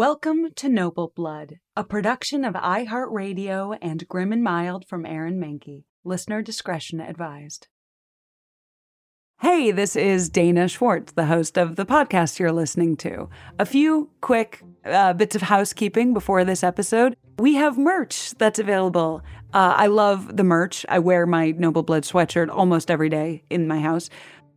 Welcome to Noble Blood, a production of iHeartRadio and Grim and Mild from Aaron Mahnke. Listener discretion advised. Hey, this is Dana Schwartz, the host of the podcast you're listening to. A few quick uh, bits of housekeeping before this episode. We have merch that's available. Uh, I love the merch. I wear my Noble Blood sweatshirt almost every day in my house.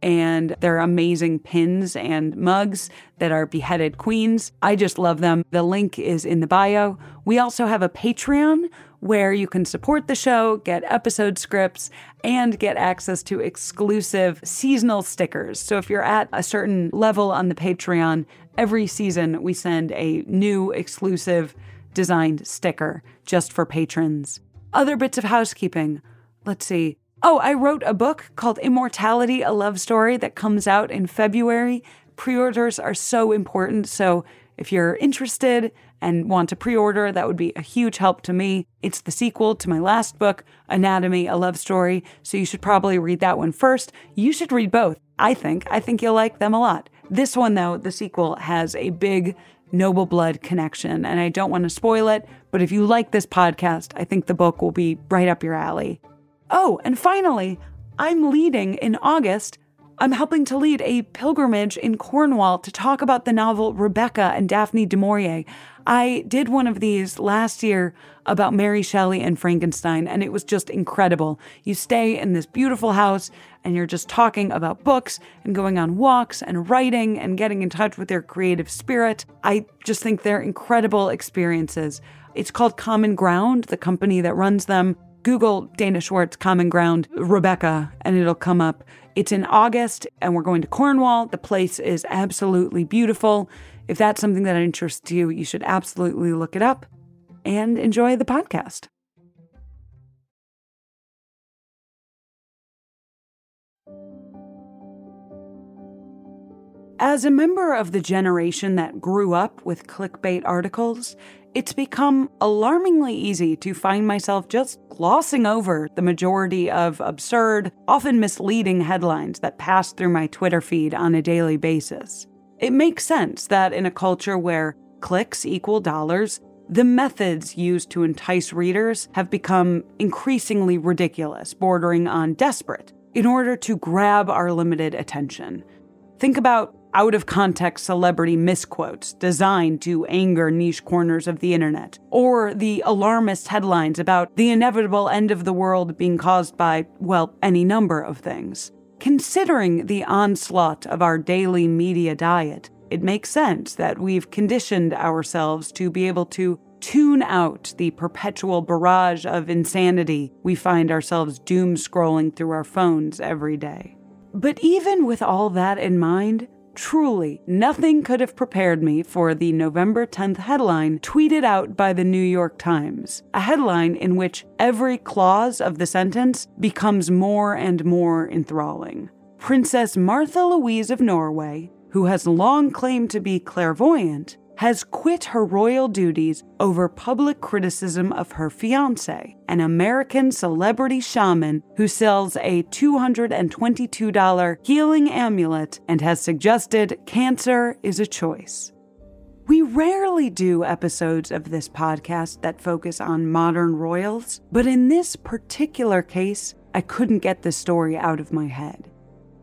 And they're amazing pins and mugs that are beheaded queens. I just love them. The link is in the bio. We also have a Patreon where you can support the show, get episode scripts, and get access to exclusive seasonal stickers. So if you're at a certain level on the Patreon, every season we send a new exclusive designed sticker just for patrons. Other bits of housekeeping. Let's see. Oh, I wrote a book called Immortality, a Love Story that comes out in February. Pre orders are so important. So if you're interested and want to pre order, that would be a huge help to me. It's the sequel to my last book, Anatomy, a Love Story, so you should probably read that one first. You should read both, I think. I think you'll like them a lot. This one, though, the sequel, has a big noble blood connection, and I don't want to spoil it, but if you like this podcast, I think the book will be right up your alley. Oh, and finally, I'm leading in August I'm helping to lead a pilgrimage in Cornwall to talk about the novel Rebecca and Daphne du Maurier. I did one of these last year about Mary Shelley and Frankenstein, and it was just incredible. You stay in this beautiful house and you're just talking about books and going on walks and writing and getting in touch with their creative spirit. I just think they're incredible experiences. It's called Common Ground, the company that runs them. Google Dana Schwartz Common Ground Rebecca, and it'll come up. It's in August, and we're going to Cornwall. The place is absolutely beautiful. If that's something that interests you, you should absolutely look it up and enjoy the podcast. As a member of the generation that grew up with clickbait articles, it's become alarmingly easy to find myself just glossing over the majority of absurd, often misleading headlines that pass through my Twitter feed on a daily basis. It makes sense that in a culture where clicks equal dollars, the methods used to entice readers have become increasingly ridiculous, bordering on desperate, in order to grab our limited attention. Think about out of context celebrity misquotes designed to anger niche corners of the internet, or the alarmist headlines about the inevitable end of the world being caused by, well, any number of things. Considering the onslaught of our daily media diet, it makes sense that we've conditioned ourselves to be able to tune out the perpetual barrage of insanity we find ourselves doom scrolling through our phones every day. But even with all that in mind, Truly, nothing could have prepared me for the November 10th headline tweeted out by the New York Times. A headline in which every clause of the sentence becomes more and more enthralling. Princess Martha Louise of Norway, who has long claimed to be clairvoyant, has quit her royal duties over public criticism of her fiance, an American celebrity shaman who sells a $222 healing amulet and has suggested cancer is a choice. We rarely do episodes of this podcast that focus on modern royals, but in this particular case, I couldn't get the story out of my head.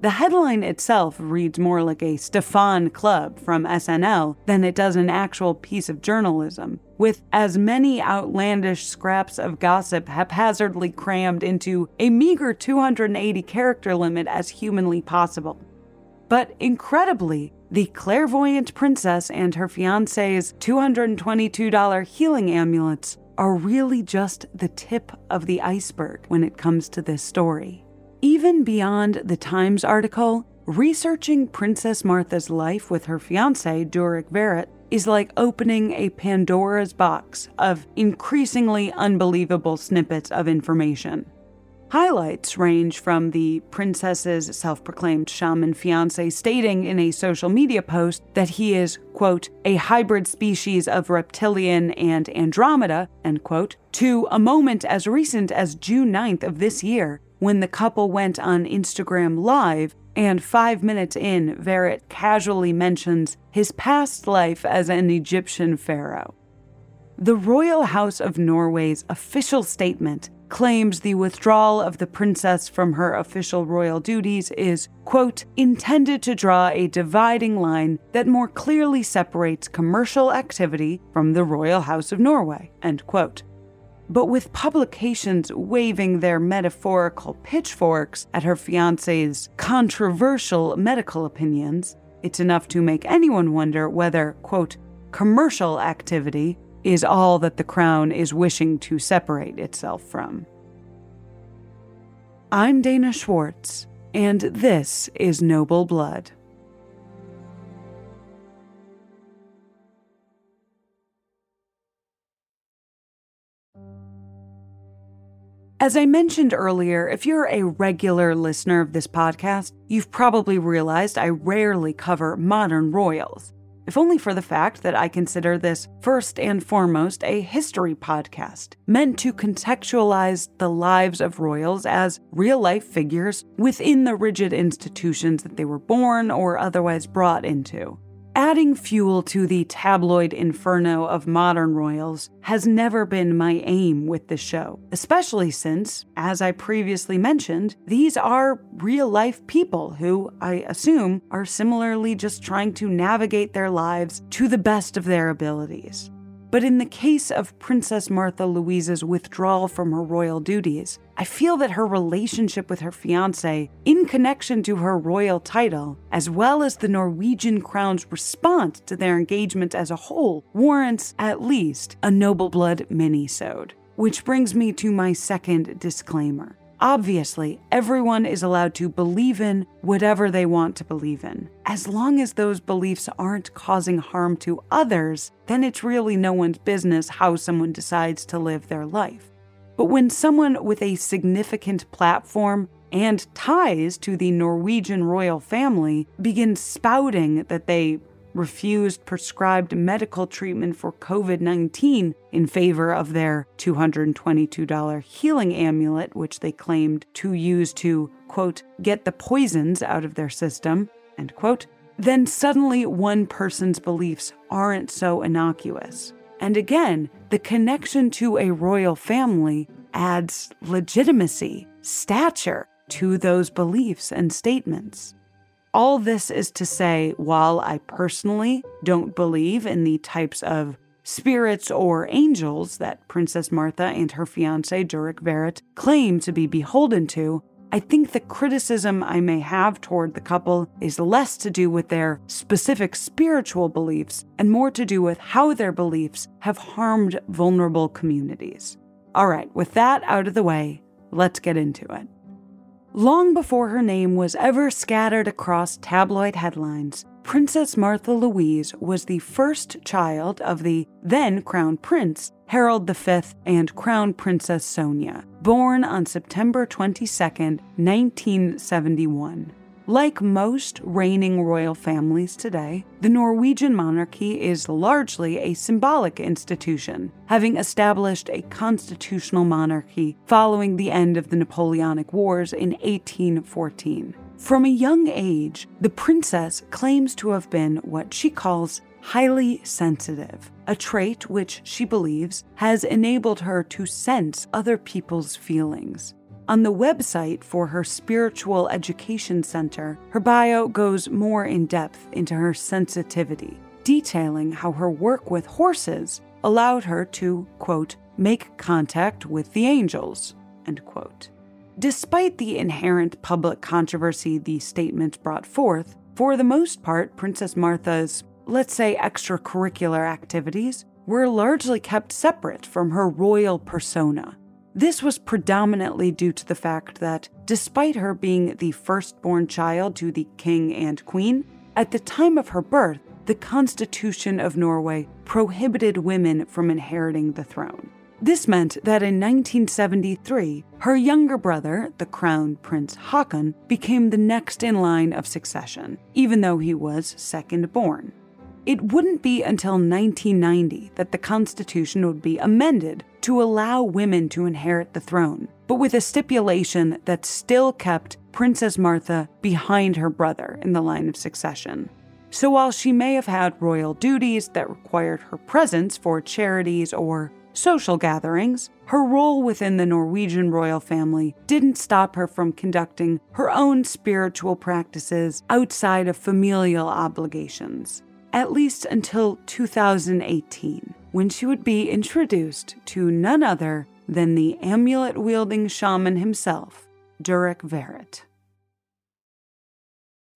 The headline itself reads more like a Stefon Club from SNL than it does an actual piece of journalism, with as many outlandish scraps of gossip haphazardly crammed into a meager 280 character limit as humanly possible. But incredibly, the clairvoyant princess and her fiance's $222 healing amulets are really just the tip of the iceberg when it comes to this story. Even beyond the Times article, researching Princess Martha's life with her fiance, Durek Verrett, is like opening a Pandora's box of increasingly unbelievable snippets of information. Highlights range from the princess's self proclaimed shaman fiance stating in a social media post that he is, quote, a hybrid species of reptilian and Andromeda, end quote, to a moment as recent as June 9th of this year when the couple went on Instagram Live and five minutes in, Verrett casually mentions his past life as an Egyptian pharaoh. The Royal House of Norway's official statement claims the withdrawal of the princess from her official royal duties is, quote, intended to draw a dividing line that more clearly separates commercial activity from the Royal House of Norway, end quote. But with publications waving their metaphorical pitchforks at her fiance's controversial medical opinions, it's enough to make anyone wonder whether, quote, commercial activity is all that the crown is wishing to separate itself from. I'm Dana Schwartz, and this is Noble Blood. As I mentioned earlier, if you're a regular listener of this podcast, you've probably realized I rarely cover modern royals if only for the fact that I consider this first and foremost a history podcast, meant to contextualize the lives of royals as real life figures within the rigid institutions that they were born or otherwise brought into. Adding fuel to the tabloid inferno of modern royals has never been my aim with the show, especially since, as I previously mentioned, these are real life people who, I assume, are similarly just trying to navigate their lives to the best of their abilities. But in the case of Princess Martha Louise's withdrawal from her royal duties, I feel that her relationship with her fiance, in connection to her royal title, as well as the Norwegian crown's response to their engagement as a whole, warrants at least a noble blood mini-sode. Which brings me to my second disclaimer. Obviously, everyone is allowed to believe in whatever they want to believe in. As long as those beliefs aren't causing harm to others, then it's really no one's business how someone decides to live their life. But when someone with a significant platform and ties to the Norwegian royal family begins spouting that they refused prescribed medical treatment for COVID 19 in favor of their $222 healing amulet, which they claimed to use to, quote, get the poisons out of their system, end quote, then suddenly one person's beliefs aren't so innocuous. And again, the connection to a royal family adds legitimacy, stature to those beliefs and statements. All this is to say, while I personally don't believe in the types of spirits or angels that Princess Martha and her fiance Durek Verrett claim to be beholden to, I think the criticism I may have toward the couple is less to do with their specific spiritual beliefs and more to do with how their beliefs have harmed vulnerable communities. All right, with that out of the way, let's get into it. Long before her name was ever scattered across tabloid headlines, Princess Martha Louise was the first child of the then Crown Prince Harald V and Crown Princess Sonja, born on September 22, 1971. Like most reigning royal families today, the Norwegian monarchy is largely a symbolic institution, having established a constitutional monarchy following the end of the Napoleonic Wars in 1814. From a young age, the princess claims to have been what she calls highly sensitive, a trait which she believes has enabled her to sense other people's feelings. On the website for her spiritual education center, her bio goes more in depth into her sensitivity, detailing how her work with horses allowed her to, quote, make contact with the angels, end quote. Despite the inherent public controversy the statements brought forth, for the most part, Princess Martha's, let's say, extracurricular activities were largely kept separate from her royal persona. This was predominantly due to the fact that, despite her being the firstborn child to the king and queen, at the time of her birth, the Constitution of Norway prohibited women from inheriting the throne. This meant that in 1973, her younger brother, the Crown Prince Haakon, became the next in line of succession, even though he was second born. It wouldn't be until 1990 that the Constitution would be amended to allow women to inherit the throne, but with a stipulation that still kept Princess Martha behind her brother in the line of succession. So while she may have had royal duties that required her presence for charities or social gatherings, her role within the Norwegian royal family didn't stop her from conducting her own spiritual practices outside of familial obligations, at least until 2018, when she would be introduced to none other than the amulet wielding shaman himself, Durek Verrett.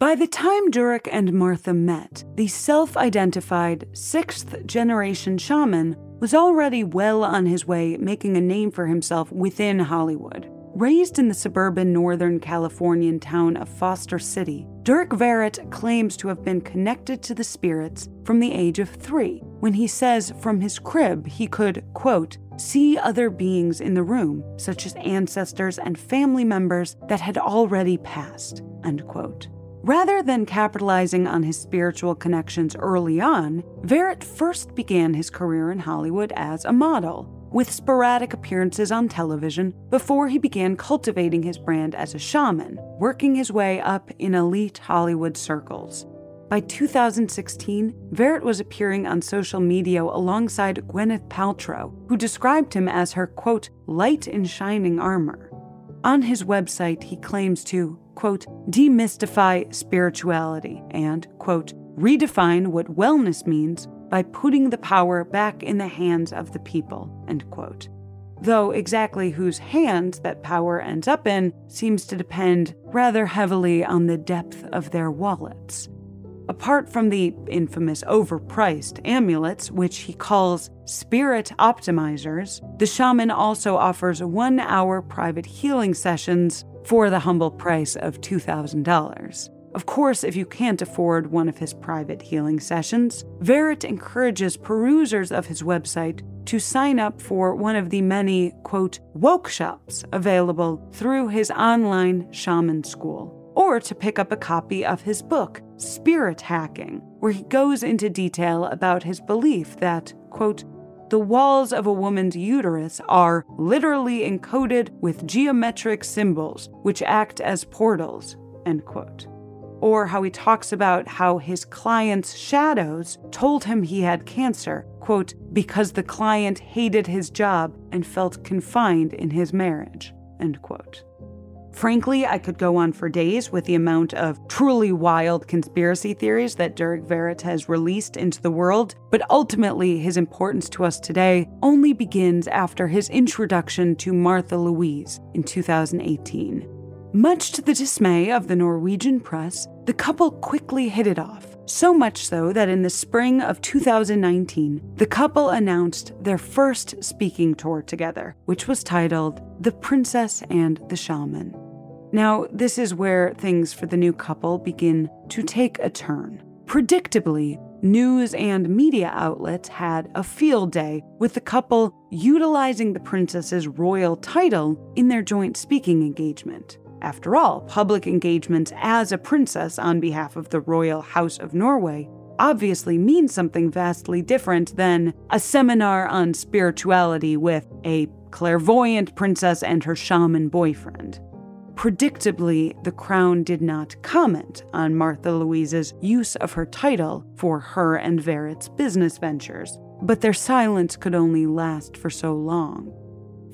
By the time Durek and Martha met, the self identified sixth generation shaman was already well on his way making a name for himself within Hollywood. Raised in the suburban Northern Californian town of Foster City, Durek Verrett claims to have been connected to the spirits from the age of three, when he says from his crib he could, quote, see other beings in the room, such as ancestors and family members that had already passed, unquote. Rather than capitalizing on his spiritual connections early on, Verrett first began his career in Hollywood as a model, with sporadic appearances on television before he began cultivating his brand as a shaman, working his way up in elite Hollywood circles. By 2016, Verrett was appearing on social media alongside Gwyneth Paltrow, who described him as her, quote, light in shining armor. On his website, he claims to, quote, demystify spirituality and, quote, redefine what wellness means by putting the power back in the hands of the people, end quote. Though exactly whose hands that power ends up in seems to depend rather heavily on the depth of their wallets. Apart from the infamous overpriced amulets, which he calls spirit optimizers, the shaman also offers one hour private healing sessions for the humble price of $2,000. Of course, if you can't afford one of his private healing sessions, Verrett encourages perusers of his website to sign up for one of the many, quote, woke shops available through his online shaman school, or to pick up a copy of his book, Spirit Hacking, where he goes into detail about his belief that, quote, the walls of a woman's uterus are literally encoded with geometric symbols which act as portals, end quote. Or how he talks about how his client's shadows told him he had cancer, quote, because the client hated his job and felt confined in his marriage, end quote. Frankly, I could go on for days with the amount of truly wild conspiracy theories that Durek Verrett has released into the world, but ultimately his importance to us today only begins after his introduction to Martha Louise in 2018. Much to the dismay of the Norwegian press, the couple quickly hit it off. So much so that in the spring of 2019, the couple announced their first speaking tour together, which was titled The Princess and the Shaman. Now, this is where things for the new couple begin to take a turn. Predictably, news and media outlets had a field day with the couple utilizing the princess's royal title in their joint speaking engagement. After all, public engagements as a princess on behalf of the royal house of Norway obviously means something vastly different than a seminar on spirituality with a clairvoyant princess and her shaman boyfriend. Predictably, the Crown did not comment on Martha Louise's use of her title for her and Verrett's business ventures, but their silence could only last for so long.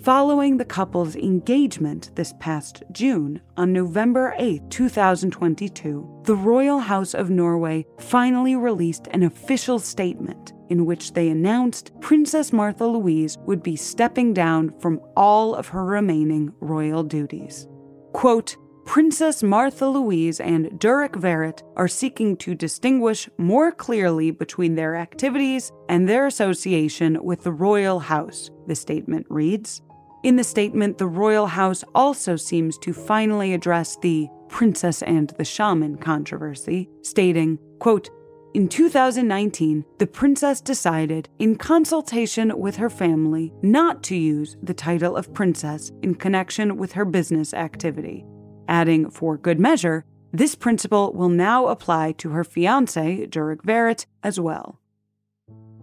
Following the couple's engagement this past June, on November 8, 2022, the Royal House of Norway finally released an official statement in which they announced Princess Martha Louise would be stepping down from all of her remaining royal duties. Quote, Princess Martha Louise and Durek Verrett are seeking to distinguish more clearly between their activities and their association with the royal house, the statement reads. In the statement, the royal house also seems to finally address the princess and the shaman controversy, stating, quote, In 2019, the princess decided, in consultation with her family, not to use the title of princess in connection with her business activity. Adding, for good measure, this principle will now apply to her fiance, Durek Verrett, as well.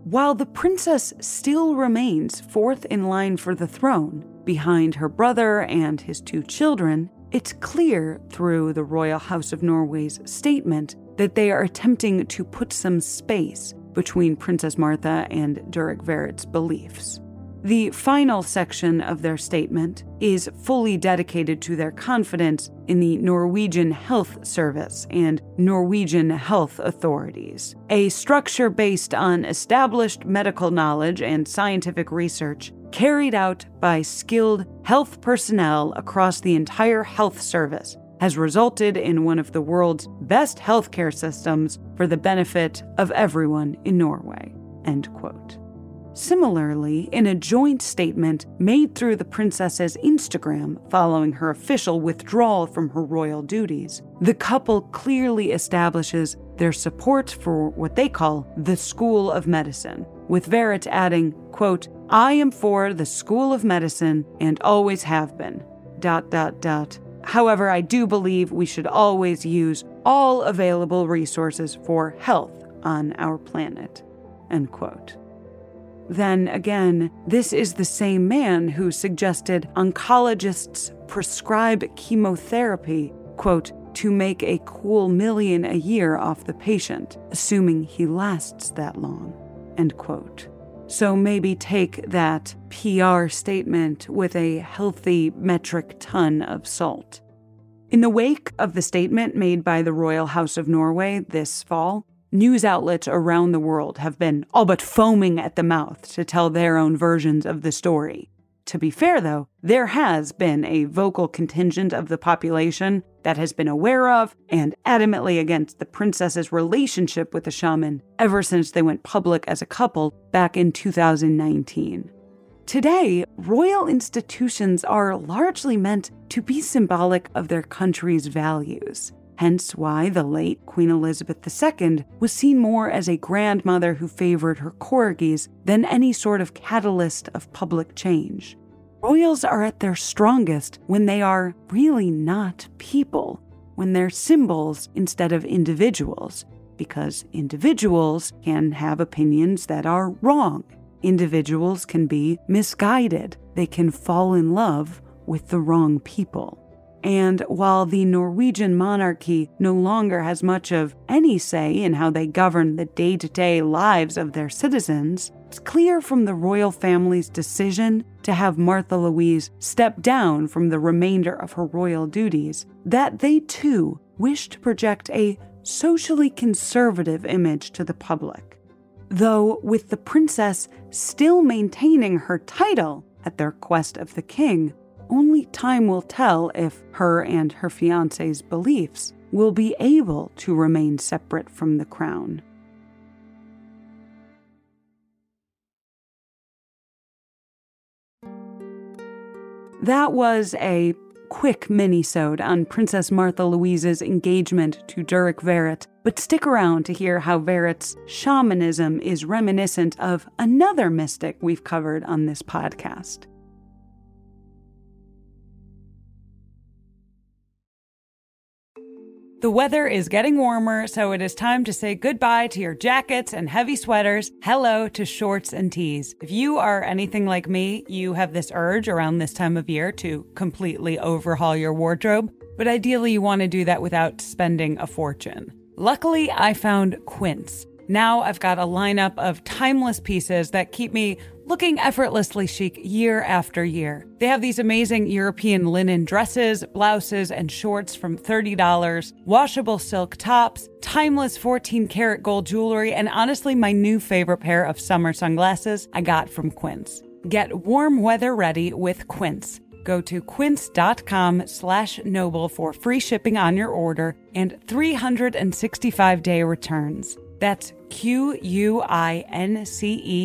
While the princess still remains fourth in line for the throne, behind her brother and his two children, it's clear through the Royal House of Norway's statement that they are attempting to put some space between Princess Martha and Durek Verrett's beliefs. The final section of their statement is fully dedicated to their confidence in the Norwegian Health Service and Norwegian health authorities, a structure based on established medical knowledge and scientific research carried out by skilled health personnel across the entire health service has resulted in one of the world's best healthcare systems for the benefit of everyone in Norway. End quote. Similarly, in a joint statement made through the princess's Instagram following her official withdrawal from her royal duties, the couple clearly establishes their support for what they call the School of Medicine, with Verrett adding, quote, I am for the School of Medicine and always have been. Dot dot dot. However, I do believe we should always use all available resources for health on our planet. End quote. Then again, this is the same man who suggested oncologists prescribe chemotherapy, quote, to make a cool million a year off the patient, assuming he lasts that long, end quote. So maybe take that PR statement with a healthy metric ton of salt. In the wake of the statement made by the Royal House of Norway this fall, News outlets around the world have been all but foaming at the mouth to tell their own versions of the story. To be fair, though, there has been a vocal contingent of the population that has been aware of and adamantly against the princess's relationship with the shaman ever since they went public as a couple back in 2019. Today, royal institutions are largely meant to be symbolic of their country's values hence why the late Queen Elizabeth II was seen more as a grandmother who favored her corgis than any sort of catalyst of public change. Royals are at their strongest when they are really not people, when they're symbols instead of individuals, because individuals can have opinions that are wrong. Individuals can be misguided, they can fall in love with the wrong people. And while the Norwegian monarchy no longer has much of any say in how they govern the day to day lives of their citizens, it's clear from the royal family's decision to have Martha Louise step down from the remainder of her royal duties that they too wish to project a socially conservative image to the public. Though, with the princess still maintaining her title at the request of the king, only time will tell if her and her fiance's beliefs will be able to remain separate from the crown. That was a quick mini-sode on Princess Martha Louise's engagement to Durek Verrett, but stick around to hear how Verrett's shamanism is reminiscent of another mystic we've covered on this podcast. The weather is getting warmer, so it is time to say goodbye to your jackets and heavy sweaters. Hello to shorts and tees. If you are anything like me, you have this urge around this time of year to completely overhaul your wardrobe, but ideally you want to do that without spending a fortune. Luckily, I found Quince. Now I've got a lineup of timeless pieces that keep me looking effortlessly chic year after year. They have these amazing European linen dresses, blouses, and shorts from $30, washable silk tops, timeless 14 karat gold jewelry, and honestly, my new favorite pair of summer sunglasses I got from Quince. Get warm weather ready with Quince. Go to quince.com slash noble for free shipping on your order and 365 day returns. That's Q-U-I-N-C-E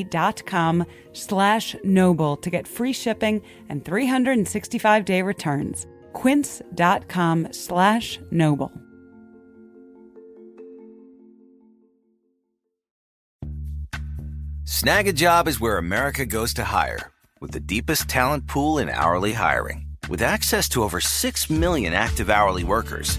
dot com slash noble to get free shipping and 365 day returns. Quince dot com slash noble. Snagajob is where America goes to hire, with the deepest talent pool in hourly hiring. With access to over 6 million active hourly workers,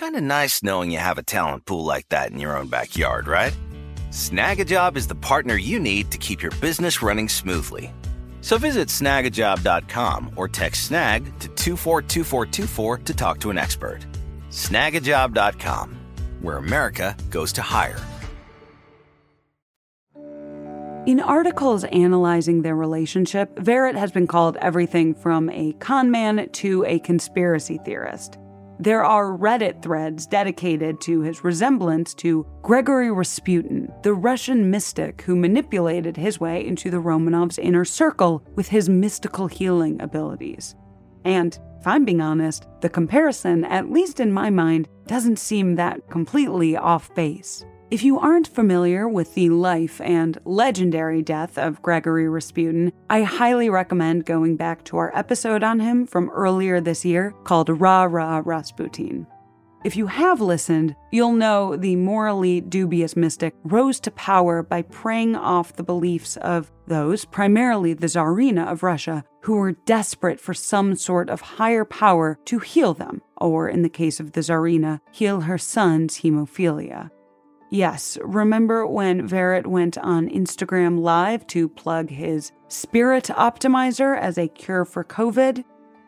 Kind of nice knowing you have a talent pool like that in your own backyard, right? Snagajob is the partner you need to keep your business running smoothly. So visit snagajob.com or text snag to 242424 to talk to an expert. Snagajob.com, where America goes to hire. In articles analyzing their relationship, Verrett has been called everything from a con man to a conspiracy theorist. There are Reddit threads dedicated to his resemblance to Gregory Rasputin, the Russian mystic who manipulated his way into the Romanovs' inner circle with his mystical healing abilities. And if I'm being honest, the comparison, at least in my mind, doesn't seem that completely off base. If you aren't familiar with the life and legendary death of Gregory Rasputin, I highly recommend going back to our episode on him from earlier this year called Ra Ra Rasputin. If you have listened, you'll know the morally dubious mystic rose to power by preying off the beliefs of those, primarily the Tsarina of Russia, who were desperate for some sort of higher power to heal them, or in the case of the Tsarina, heal her son's hemophilia. Yes, remember when Verrett went on Instagram Live to plug his Spirit Optimizer as a cure for COVID?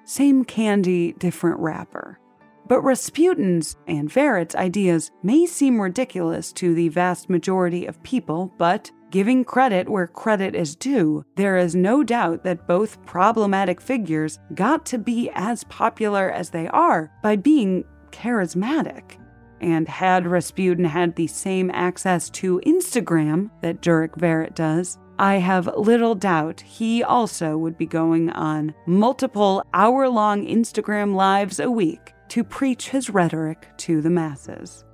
Same candy, different wrapper. But Rasputin's and Verrett's ideas may seem ridiculous to the vast majority of people, but giving credit where credit is due, there is no doubt that both problematic figures got to be as popular as they are by being charismatic. And had Rasputin had the same access to Instagram that Durek Verrett does, I have little doubt he also would be going on multiple hour long Instagram lives a week to preach his rhetoric to the masses.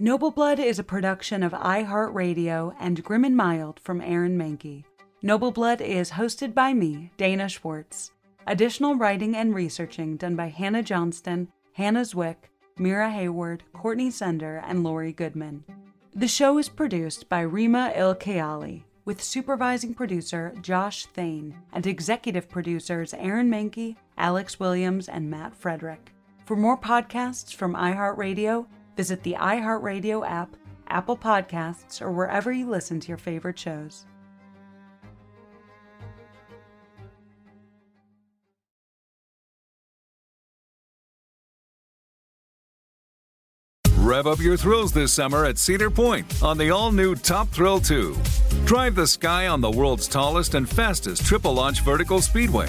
Noble Blood is a production of iHeartRadio and Grim and Mild from Aaron Mahnke. Noble Blood is hosted by me, Dana Schwartz. Additional writing and researching done by Hannah Johnston, Hannah Zwick, Mira Hayward, Courtney Sender, and Lori Goodman. The show is produced by Rima Ilkayali, with supervising producer Josh Thane and executive producers Aaron Mahnke, Alex Williams, and Matt Frederick. For more podcasts from iHeartRadio, Visit the iHeartRadio app, Apple Podcasts, or wherever you listen to your favorite shows. Rev up your thrills this summer at Cedar Point on the all new Top Thrill 2. Drive the sky on the world's tallest and fastest triple launch vertical speedway